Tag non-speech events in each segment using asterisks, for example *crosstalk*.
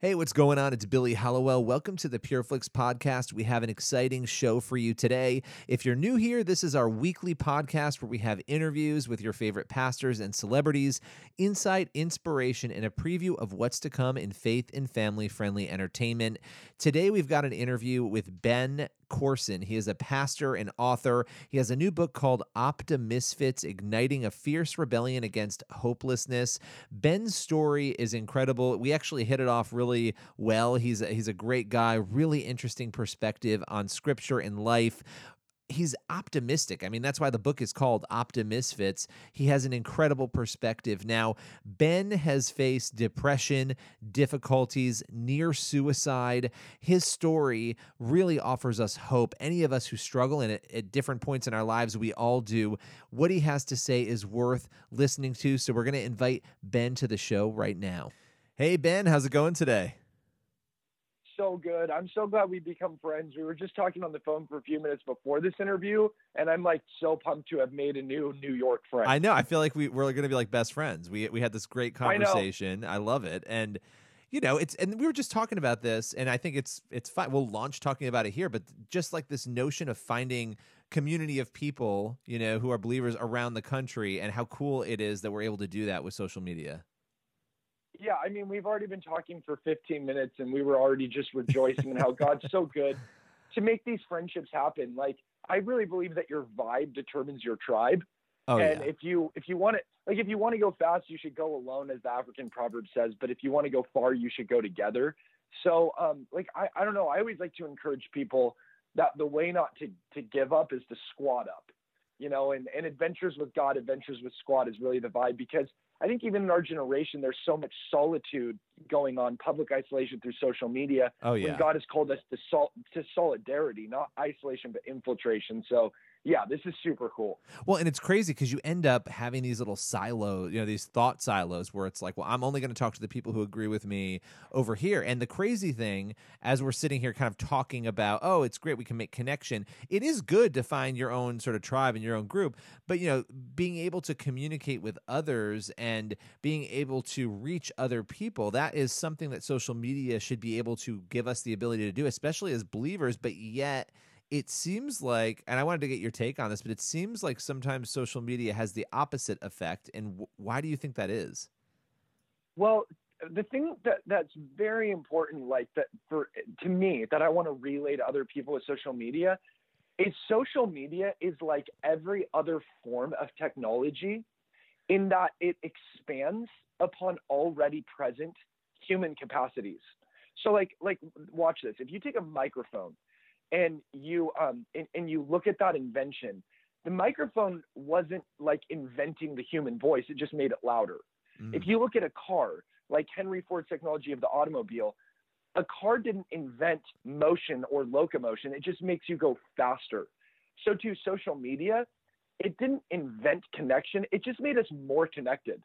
Hey, what's going on? It's Billy Hallowell. Welcome to the PureFlix podcast. We have an exciting show for you today. If you're new here, this is our weekly podcast where we have interviews with your favorite pastors and celebrities, insight, inspiration, and a preview of what's to come in faith and family friendly entertainment. Today, we've got an interview with Ben Courson. He is a pastor and author. He has a new book called Optimisfits Igniting a Fierce Rebellion Against Hopelessness. Ben's story is incredible. We actually hit it off really well. He's a, he's a great guy, really interesting perspective on scripture and life he's optimistic. I mean, that's why the book is called Optimisfits. He has an incredible perspective. Now, Ben has faced depression, difficulties, near suicide. His story really offers us hope. Any of us who struggle it at different points in our lives, we all do. What he has to say is worth listening to. So we're going to invite Ben to the show right now. Hey, Ben, how's it going today? So good. I'm so glad we become friends. We were just talking on the phone for a few minutes before this interview, and I'm like so pumped to have made a new New York friend. I know. I feel like we, we're going to be like best friends. We we had this great conversation. I, I love it, and you know it's and we were just talking about this, and I think it's it's fine. We'll launch talking about it here, but just like this notion of finding community of people, you know, who are believers around the country, and how cool it is that we're able to do that with social media yeah, I mean, we've already been talking for 15 minutes and we were already just rejoicing in how God's so good to make these friendships happen. Like, I really believe that your vibe determines your tribe. Oh, and yeah. if you if you want to like if you want to go fast, you should go alone, as the African proverb says. But if you want to go far, you should go together. So, um, like I, I don't know. I always like to encourage people that the way not to to give up is to squat up. You know, and and adventures with God, adventures with squad is really the vibe because I think even in our generation, there's so much solitude going on, public isolation through social media. Oh yeah. When God has called us to sol- to solidarity, not isolation but infiltration. So yeah, this is super cool. Well, and it's crazy because you end up having these little silos, you know, these thought silos where it's like, well, I'm only going to talk to the people who agree with me over here. And the crazy thing, as we're sitting here kind of talking about, oh, it's great, we can make connection. It is good to find your own sort of tribe and your own group, but, you know, being able to communicate with others and being able to reach other people, that is something that social media should be able to give us the ability to do, especially as believers, but yet, it seems like, and I wanted to get your take on this, but it seems like sometimes social media has the opposite effect. And w- why do you think that is? Well, the thing that that's very important, like that for to me, that I want to relay to other people with social media, is social media is like every other form of technology, in that it expands upon already present human capacities. So, like, like watch this. If you take a microphone and you um and, and you look at that invention the microphone wasn't like inventing the human voice it just made it louder. Mm. if you look at a car like henry ford's technology of the automobile a car didn't invent motion or locomotion it just makes you go faster. So to social media it didn't invent connection it just made us more connected.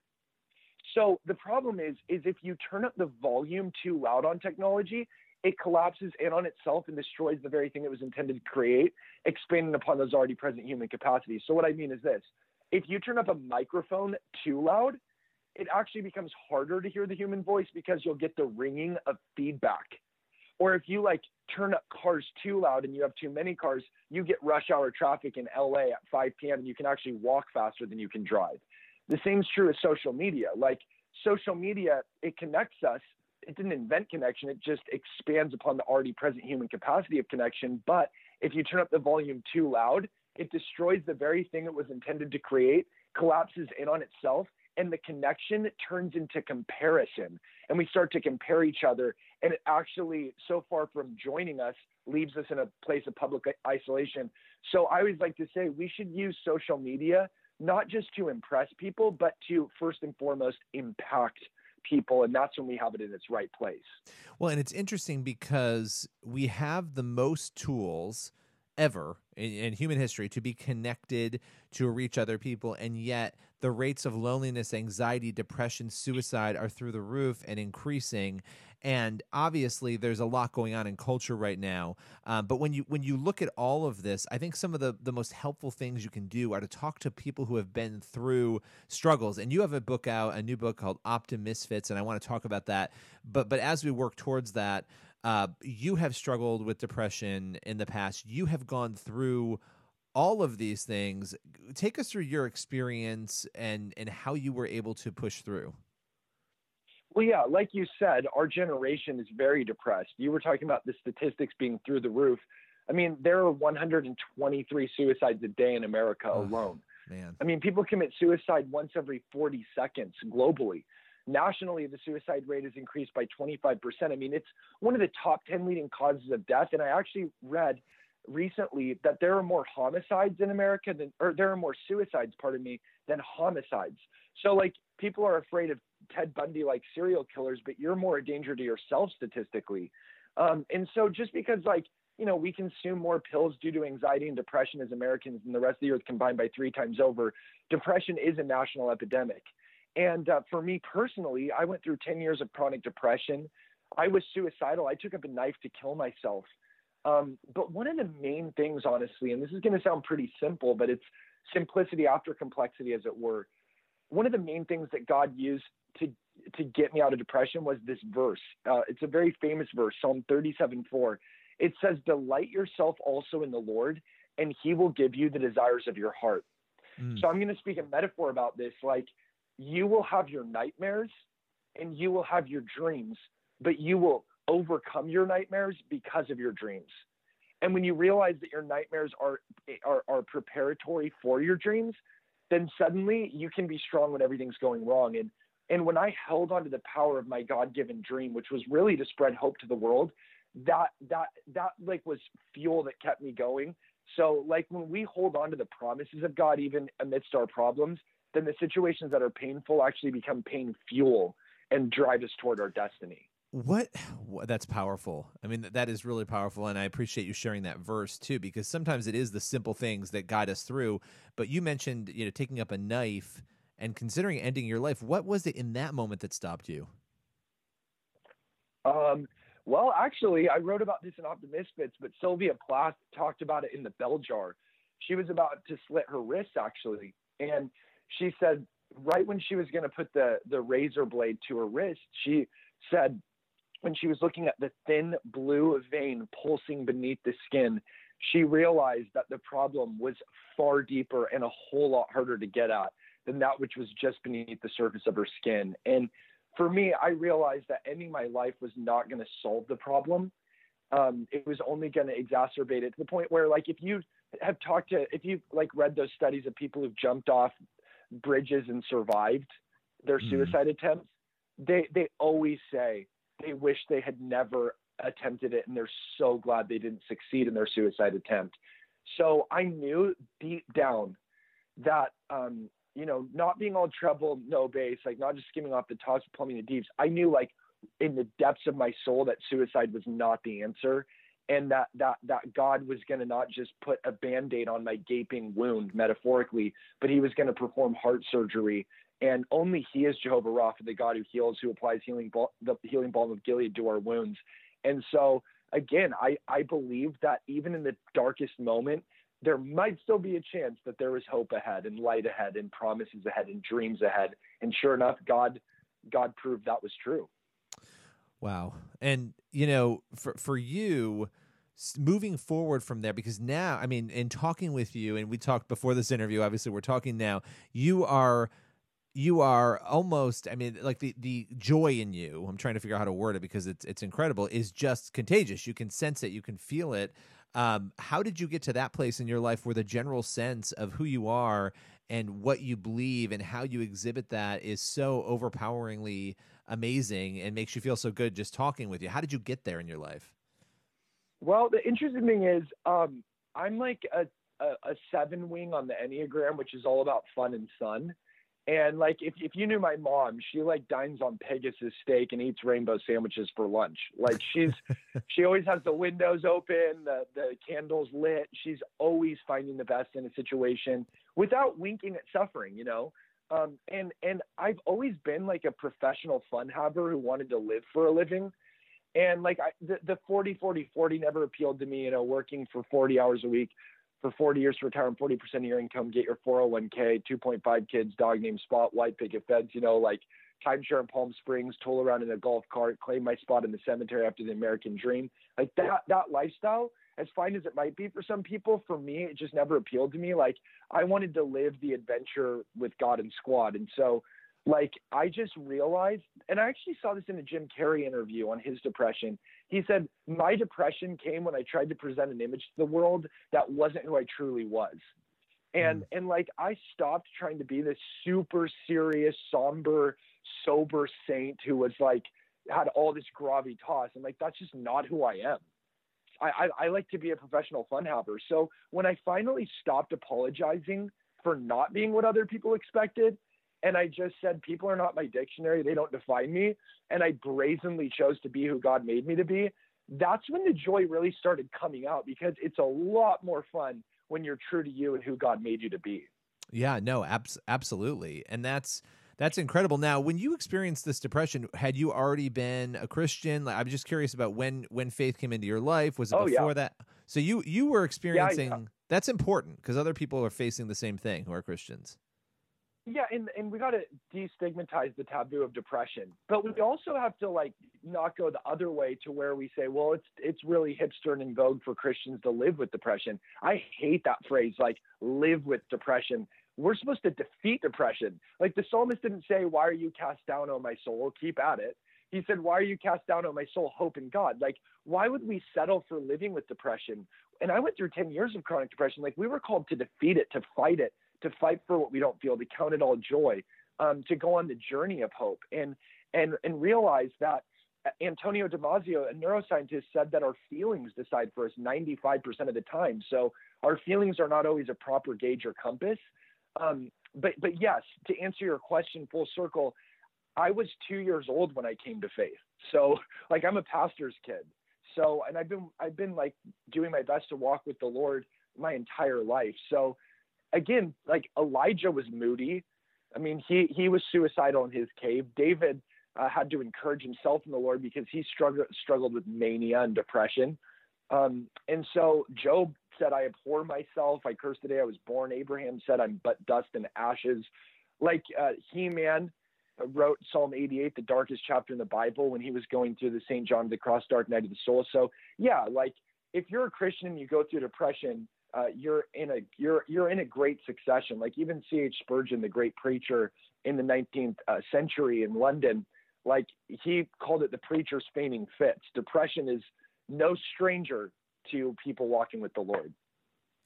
So the problem is is if you turn up the volume too loud on technology it collapses in on itself and destroys the very thing it was intended to create, expanding upon those already present human capacities. So, what I mean is this if you turn up a microphone too loud, it actually becomes harder to hear the human voice because you'll get the ringing of feedback. Or if you like turn up cars too loud and you have too many cars, you get rush hour traffic in LA at 5 p.m. and you can actually walk faster than you can drive. The same is true with social media. Like social media, it connects us, it didn't invent connection. It just expands upon the already present human capacity of connection. But if you turn up the volume too loud, it destroys the very thing it was intended to create, collapses in on itself, and the connection turns into comparison. And we start to compare each other. And it actually, so far from joining us, leaves us in a place of public isolation. So I always like to say we should use social media not just to impress people, but to first and foremost impact people, and that's when we have it in its right place. Well, and it's interesting because we have the most tools ever in, in, human history to be connected to reach other people and yet the rates of loneliness anxiety depression suicide are through the roof and increasing and obviously there's a lot going on in culture right now uh, but when you when you look at all of this i think some of the the most helpful things you can do are to talk to people who have been through struggles and you have a book out a new book called optimisfits and i want to talk about that but but as we work towards that uh, you have struggled with depression in the past. You have gone through all of these things. Take us through your experience and and how you were able to push through. Well, yeah, like you said, our generation is very depressed. You were talking about the statistics being through the roof. I mean, there are 123 suicides a day in America oh, alone. Man. I mean, people commit suicide once every 40 seconds globally. Nationally, the suicide rate has increased by 25%. I mean, it's one of the top 10 leading causes of death. And I actually read recently that there are more homicides in America than, or there are more suicides, pardon me, than homicides. So, like, people are afraid of Ted Bundy like serial killers, but you're more a danger to yourself statistically. Um, and so, just because, like, you know, we consume more pills due to anxiety and depression as Americans than the rest of the earth combined by three times over, depression is a national epidemic. And uh, for me personally, I went through 10 years of chronic depression. I was suicidal. I took up a knife to kill myself. Um, but one of the main things, honestly, and this is going to sound pretty simple, but it's simplicity after complexity, as it were. One of the main things that God used to to get me out of depression was this verse. Uh, it's a very famous verse, Psalm 37 4. It says, "Delight yourself also in the Lord, and He will give you the desires of your heart." Mm. So I'm going to speak a metaphor about this, like you will have your nightmares and you will have your dreams, but you will overcome your nightmares because of your dreams. And when you realize that your nightmares are, are, are preparatory for your dreams, then suddenly you can be strong when everything's going wrong. And, and when I held onto the power of my God given dream, which was really to spread hope to the world, that, that, that like was fuel that kept me going. So like when we hold on to the promises of God, even amidst our problems, then the situations that are painful actually become pain fuel and drive us toward our destiny. What that's powerful. I mean, that is really powerful. And I appreciate you sharing that verse too, because sometimes it is the simple things that guide us through. But you mentioned, you know, taking up a knife and considering ending your life. What was it in that moment that stopped you? Um, well, actually, I wrote about this in Optimisfits, but Sylvia Plath talked about it in the Bell Jar. She was about to slit her wrist, actually. And she said right when she was going to put the the razor blade to her wrist, she said when she was looking at the thin blue vein pulsing beneath the skin, she realized that the problem was far deeper and a whole lot harder to get at than that which was just beneath the surface of her skin. And for me, I realized that ending my life was not going to solve the problem. Um, it was only going to exacerbate it to the point where, like, if you have talked to, if you've like read those studies of people who've jumped off bridges and survived their mm. suicide attempts, they they always say they wish they had never attempted it and they're so glad they didn't succeed in their suicide attempt. So I knew deep down that um, you know, not being all treble, no bass, like not just skimming off the tops, plumbing the deeps. I knew like in the depths of my soul that suicide was not the answer and that that that God was going to not just put a band-aid on my gaping wound metaphorically, but he was going to perform heart surgery and only he is Jehovah Rapha, the God who heals, who applies healing the healing balm of Gilead to our wounds. And so again, I I believe that even in the darkest moment, there might still be a chance that there is hope ahead and light ahead and promises ahead and dreams ahead. And sure enough, God God proved that was true. Wow. And you know, for for you moving forward from there because now, I mean, in talking with you and we talked before this interview, obviously we're talking now, you are you are almost i mean like the the joy in you i'm trying to figure out how to word it because it's it's incredible is just contagious you can sense it you can feel it um, how did you get to that place in your life where the general sense of who you are and what you believe and how you exhibit that is so overpoweringly amazing and makes you feel so good just talking with you. How did you get there in your life? Well, the interesting thing is, um, I'm like a, a, a seven wing on the Enneagram, which is all about fun and sun. And like if if you knew my mom, she like dines on Pegasus steak and eats rainbow sandwiches for lunch. Like she's *laughs* she always has the windows open, the the candles lit. She's always finding the best in a situation without winking at suffering, you know. Um, and and I've always been like a professional fun haver who wanted to live for a living. And like I, the, the 40, 40, 40 never appealed to me, you know, working for 40 hours a week for 40 years to retire on 40% of your income, get your 401k, 2.5 kids, dog named spot, white picket fence, you know, like timeshare in Palm Springs, tool around in a golf cart, claim my spot in the cemetery after the American dream. Like that, that lifestyle, as fine as it might be for some people, for me, it just never appealed to me. Like I wanted to live the adventure with God and squad. And so like I just realized, and I actually saw this in a Jim Carrey interview on his depression. He said, My depression came when I tried to present an image to the world that wasn't who I truly was. And mm. and like I stopped trying to be this super serious, somber, sober saint who was like had all this gravitas. And like that's just not who I am. I, I, I like to be a professional fun haver. So when I finally stopped apologizing for not being what other people expected and I just said, people are not my dictionary. They don't define me. And I brazenly chose to be who God made me to be. That's when the joy really started coming out because it's a lot more fun when you're true to you and who God made you to be. Yeah, no, abs- absolutely. And that's that's incredible. Now, when you experienced this depression, had you already been a Christian? Like, I'm just curious about when when faith came into your life. Was it oh, before yeah. that? So you you were uh experiencing. Yeah, yeah. That's important because other people are facing the same thing who are Christians. Yeah, and and we got to destigmatize the taboo of depression, but we also have to like not go the other way to where we say, well, it's it's really hipster and in vogue for Christians to live with depression. I hate that phrase, like live with depression. We're supposed to defeat depression. Like the psalmist didn't say, "Why are you cast down, O my soul? Keep at it." He said, "Why are you cast down, O my soul? Hope in God." Like, why would we settle for living with depression? And I went through ten years of chronic depression. Like, we were called to defeat it, to fight it, to fight for what we don't feel, to count it all joy, um, to go on the journey of hope, and and and realize that Antonio Damasio, a neuroscientist, said that our feelings decide for us 95% of the time. So our feelings are not always a proper gauge or compass. Um, but but yes, to answer your question full circle, I was two years old when I came to faith. So like I'm a pastor's kid. So and I've been I've been like doing my best to walk with the Lord my entire life. So again, like Elijah was moody. I mean, he he was suicidal in his cave. David uh, had to encourage himself in the Lord because he struggled struggled with mania and depression. Um, and so Job said, "I abhor myself. I curse the day I was born." Abraham said, "I'm but dust and ashes." Like uh, Heman wrote Psalm 88, the darkest chapter in the Bible, when he was going through the St. John of the Cross, dark night of the soul. So yeah, like if you're a Christian and you go through depression, uh, you're in a you're you're in a great succession. Like even C.H. Spurgeon, the great preacher in the 19th uh, century in London, like he called it the preacher's fainting fits. Depression is no stranger to people walking with the Lord.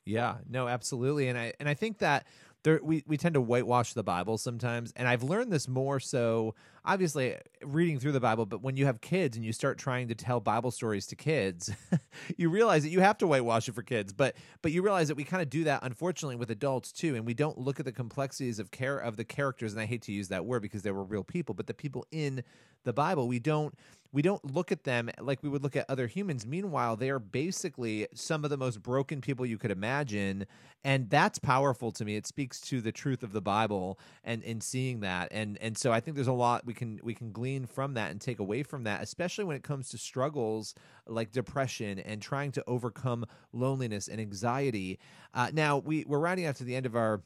Yeah, no, absolutely, and I and I think that there we, we tend to whitewash the Bible sometimes, and I've learned this more so obviously reading through the Bible, but when you have kids and you start trying to tell Bible stories to kids, *laughs* you realize that you have to whitewash it for kids. But but you realize that we kind of do that unfortunately with adults too, and we don't look at the complexities of care of the characters. And I hate to use that word because they were real people, but the people in the Bible, we don't we don't look at them like we would look at other humans. Meanwhile, they are basically some of the most broken people you could imagine, and that's powerful to me. It speaks to the truth of the Bible and in seeing that, and and so I think there's a lot we can we can glean from that and take away from that, especially when it comes to struggles like depression and trying to overcome loneliness and anxiety. Uh, now we we're rounding out to the end of our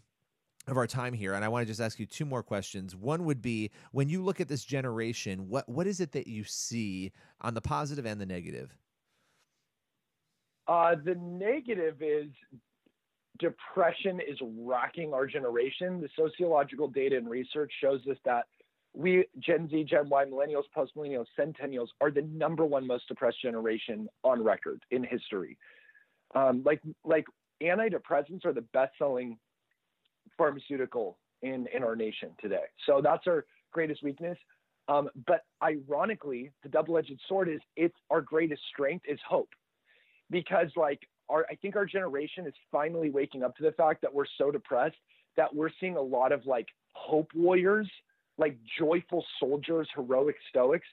of our time here and i want to just ask you two more questions. One would be when you look at this generation what what is it that you see on the positive and the negative? Uh, the negative is depression is rocking our generation. The sociological data and research shows us that we Gen Z, Gen Y, millennials, post millennials, centennials are the number one most depressed generation on record in history. Um, like like antidepressants are the best selling pharmaceutical in in our nation today. So that's our greatest weakness. Um, but ironically, the double-edged sword is it's our greatest strength is hope, because like our I think our generation is finally waking up to the fact that we're so depressed that we're seeing a lot of like hope warriors, like joyful soldiers, heroic stoics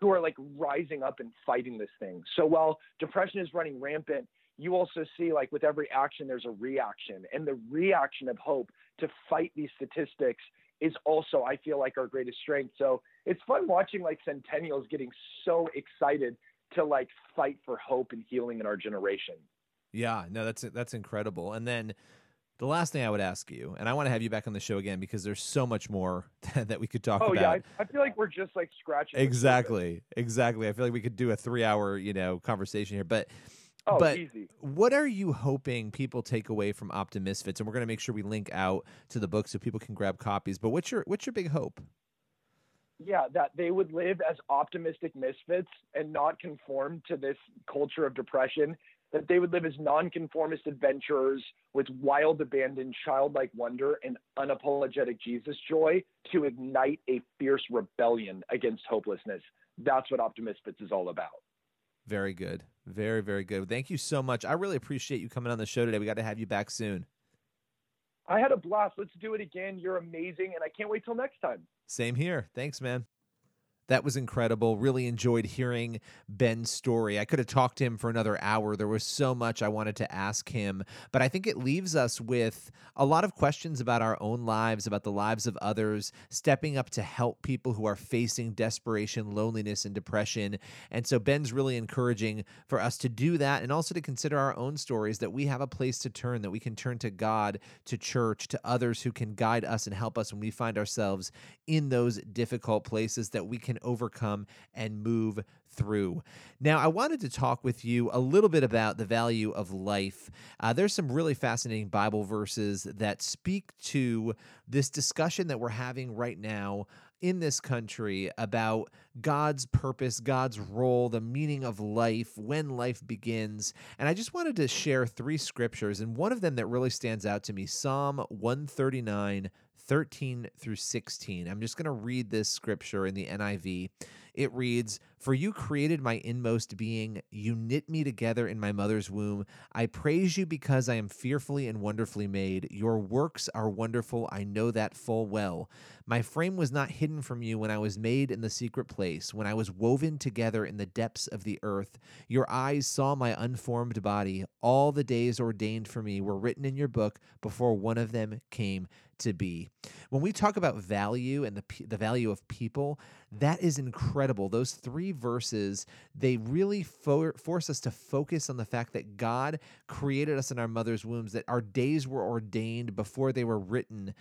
who are like rising up and fighting this thing. So while depression is running rampant, you also see like with every action there's a reaction and the reaction of hope to fight these statistics is also I feel like our greatest strength. So it's fun watching like centennials getting so excited to like fight for hope and healing in our generation. Yeah, no, that's that's incredible. And then the last thing I would ask you, and I want to have you back on the show again because there's so much more *laughs* that we could talk oh, about. yeah, I, I, feel like we're just like scratching. Exactly, exactly. I feel like we could do a three-hour, you know, conversation here. But, oh, but easy. what are you hoping people take away from Optimisfits? And we're going to make sure we link out to the book so people can grab copies. But what's your what's your big hope? Yeah, that they would live as optimistic misfits and not conform to this culture of depression that they would live as nonconformist adventurers with wild abandon, childlike wonder, and unapologetic Jesus joy to ignite a fierce rebellion against hopelessness. That's what Optimisfits is all about. Very good. Very, very good. Thank you so much. I really appreciate you coming on the show today. We got to have you back soon. I had a blast. Let's do it again. You're amazing, and I can't wait till next time. Same here. Thanks, man. That was incredible. Really enjoyed hearing Ben's story. I could have talked to him for another hour. There was so much I wanted to ask him, but I think it leaves us with a lot of questions about our own lives, about the lives of others, stepping up to help people who are facing desperation, loneliness, and depression. And so Ben's really encouraging for us to do that and also to consider our own stories that we have a place to turn, that we can turn to God, to church, to others who can guide us and help us when we find ourselves in those difficult places that we can overcome and move through. Now, I wanted to talk with you a little bit about the value of life. Uh, there's some really fascinating Bible verses that speak to this discussion that we're having right now in this country about God's purpose, God's role, the meaning of life, when life begins. And I just wanted to share three scriptures, and one of them that really stands out to me Psalm 139, 13 through 16. I'm just going to read this scripture in the NIV. It reads, For you created my inmost being, you knit me together in my mother's womb. I praise you because I am fearfully and wonderfully made. Your works are wonderful, I know that full well. My frame was not hidden from you when I was made in the secret place, when I was woven together in the depths of the earth. Your eyes saw my unformed body. All the days ordained for me were written in your book before one of them came to be. When we talk about value and the the value of people, that is incredible. Those three verses, they really fo- force us to focus on the fact that God created us in our mother's wombs, that our days were ordained before they were written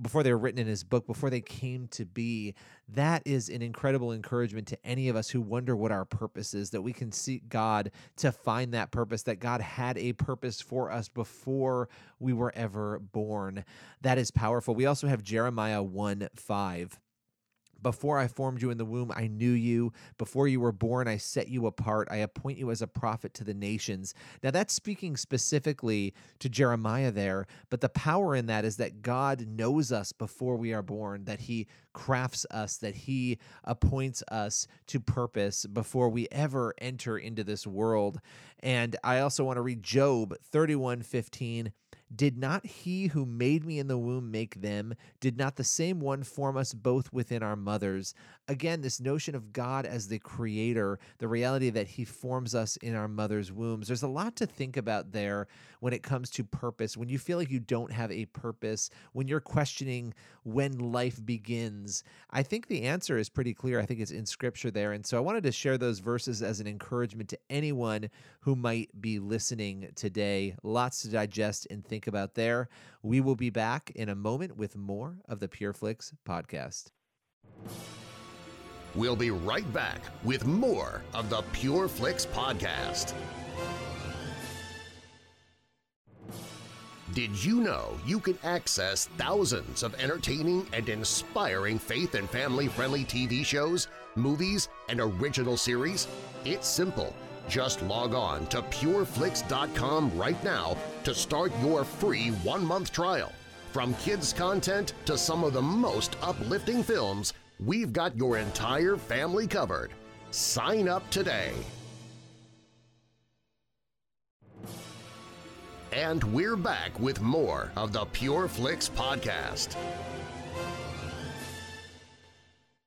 before they were written in his book, before they came to be, that is an incredible encouragement to any of us who wonder what our purpose is, that we can seek God to find that purpose, that God had a purpose for us before we were ever born. That is powerful. We also have Jeremiah 1 5. Before I formed you in the womb, I knew you. Before you were born, I set you apart. I appoint you as a prophet to the nations. Now, that's speaking specifically to Jeremiah there, but the power in that is that God knows us before we are born, that He crafts us, that He appoints us to purpose before we ever enter into this world. And I also want to read Job 31 15. Did not he who made me in the womb make them? Did not the same one form us both within our mothers? Again, this notion of God as the creator, the reality that he forms us in our mother's wombs. There's a lot to think about there when it comes to purpose. When you feel like you don't have a purpose, when you're questioning when life begins, I think the answer is pretty clear. I think it's in scripture there. And so I wanted to share those verses as an encouragement to anyone who might be listening today. Lots to digest and think about there. We will be back in a moment with more of the Pure Flix podcast. We'll be right back with more of the Pure Flix podcast. Did you know you can access thousands of entertaining and inspiring faith and family friendly TV shows, movies, and original series? It's simple. Just log on to pureflix.com right now to start your free one month trial. From kids' content to some of the most uplifting films, we've got your entire family covered. Sign up today. And we're back with more of the Pure Flix podcast.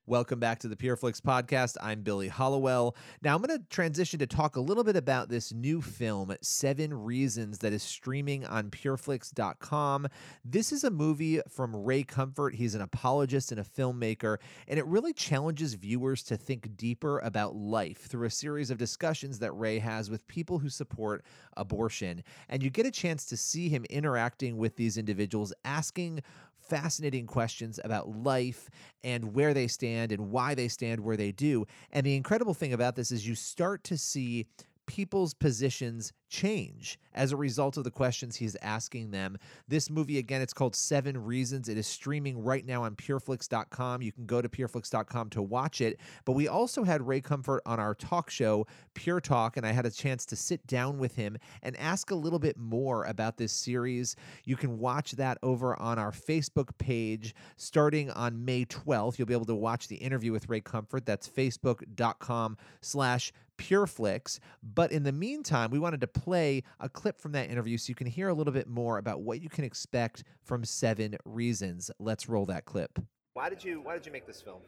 Welcome back to the PureFlix podcast. I'm Billy Hallowell. Now I'm going to transition to talk a little bit about this new film, Seven Reasons, that is streaming on PureFlix.com. This is a movie from Ray Comfort. He's an apologist and a filmmaker, and it really challenges viewers to think deeper about life through a series of discussions that Ray has with people who support abortion. And you get a chance to see him interacting with these individuals, asking fascinating questions about life and where they stand and why they stand where they do. And the incredible thing about this is you start to see people's positions change as a result of the questions he's asking them. This movie, again, it's called Seven Reasons. It is streaming right now on pureflix.com. You can go to pureflix.com to watch it. But we also had Ray Comfort on our talk show, Pure Talk, and I had a chance to sit down with him and ask a little bit more about this series. You can watch that over on our Facebook page starting on May 12th. You'll be able to watch the interview with Ray Comfort. That's facebook.com slash PureFlix. But in the meantime, we wanted to play a clip from that interview so you can hear a little bit more about what you can expect from Seven Reasons. Let's roll that clip. Why did you Why did you make this film?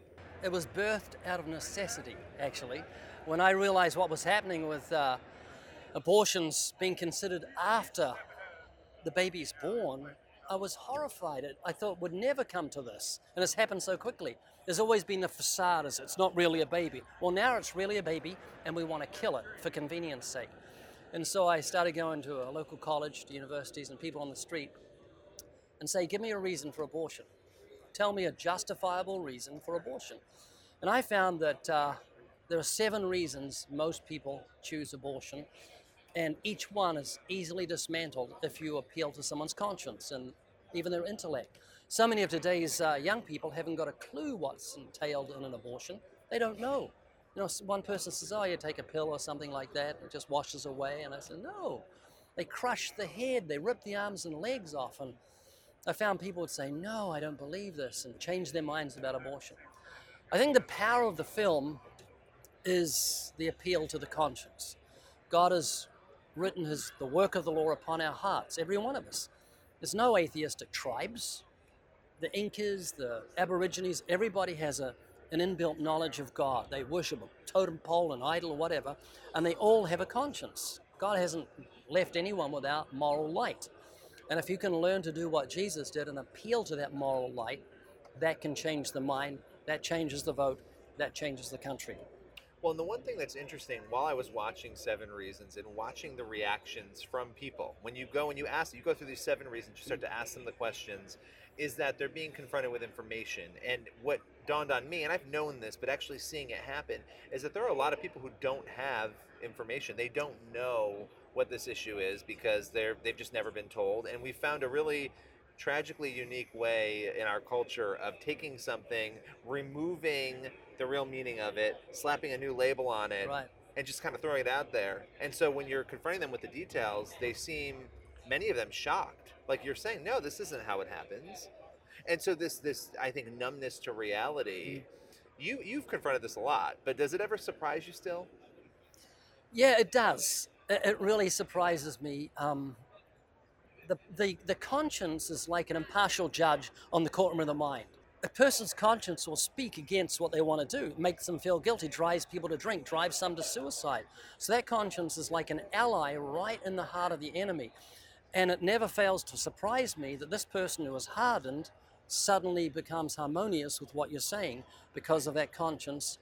It was birthed out of necessity, actually. When I realized what was happening with uh, abortions being considered after the baby's born, I was horrified. I thought would never come to this, and it's happened so quickly. There's always been the facade as it's not really a baby. Well, now it's really a baby, and we want to kill it for convenience sake. And so I started going to a local college, to universities, and people on the street, and say, "Give me a reason for abortion. Tell me a justifiable reason for abortion." And I found that uh, there are seven reasons most people choose abortion, and each one is easily dismantled if you appeal to someone's conscience and even their intellect. So many of today's uh, young people haven't got a clue what's entailed in an abortion. They don't know. You know, one person says, "Oh, you take a pill or something like that, it just washes away," and I said, "No." They crush the head, they rip the arms and legs off, and I found people would say, "No, I don't believe this," and change their minds about abortion. I think the power of the film is the appeal to the conscience. God has written his, the work of the law upon our hearts, every one of us. There's no atheistic tribes the Incas, the Aborigines, everybody has a, an inbuilt knowledge of God. They worship a totem pole, an idol, or whatever, and they all have a conscience. God hasn't left anyone without moral light. And if you can learn to do what Jesus did and appeal to that moral light, that can change the mind, that changes the vote, that changes the country. Well, and the one thing that's interesting while I was watching Seven Reasons and watching the reactions from people, when you go and you ask, you go through these seven reasons, you start to ask them the questions, is that they're being confronted with information. And what dawned on me, and I've known this, but actually seeing it happen, is that there are a lot of people who don't have information. They don't know what this issue is because they're they've just never been told. And we found a really tragically unique way in our culture of taking something, removing the real meaning of it, slapping a new label on it, right. and just kind of throwing it out there. And so when you're confronting them with the details, they seem many of them shocked. Like you're saying, no, this isn't how it happens. And so this this I think numbness to reality. You you've confronted this a lot, but does it ever surprise you still? Yeah, it does. It really surprises me. Um, the, the, the conscience is like an impartial judge on the courtroom of the mind. A person's conscience will speak against what they want to do, makes them feel guilty, drives people to drink, drives some to suicide. So that conscience is like an ally right in the heart of the enemy. And it never fails to surprise me that this person who is hardened suddenly becomes harmonious with what you're saying because of that conscience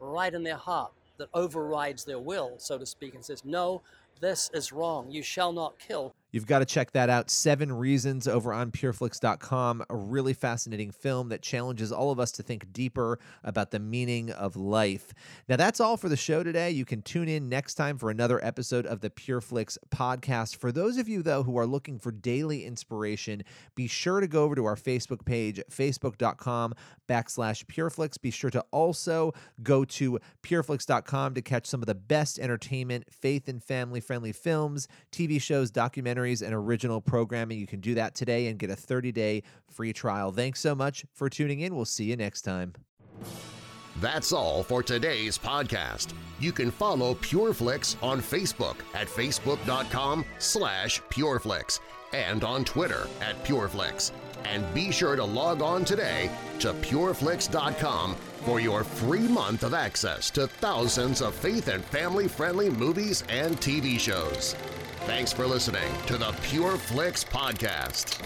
right in their heart that overrides their will, so to speak, and says, No, this is wrong. You shall not kill. You've got to check that out. Seven Reasons over on pureflix.com. A really fascinating film that challenges all of us to think deeper about the meaning of life. Now, that's all for the show today. You can tune in next time for another episode of the PureFlix podcast. For those of you, though, who are looking for daily inspiration, be sure to go over to our Facebook page, facebook.com backslash PureFlix. Be sure to also go to pureflix.com to catch some of the best entertainment, faith and family friendly films, TV shows, documentaries, and original programming. You can do that today and get a 30 day free trial. Thanks so much for tuning in. We'll see you next time. That's all for today's podcast. You can follow PureFlix on Facebook at facebook.com slash PureFlix and on Twitter at PureFlix. And be sure to log on today to pureflix.com for your free month of access to thousands of faith and family-friendly movies and TV shows. Thanks for listening to the Pure Flix Podcast.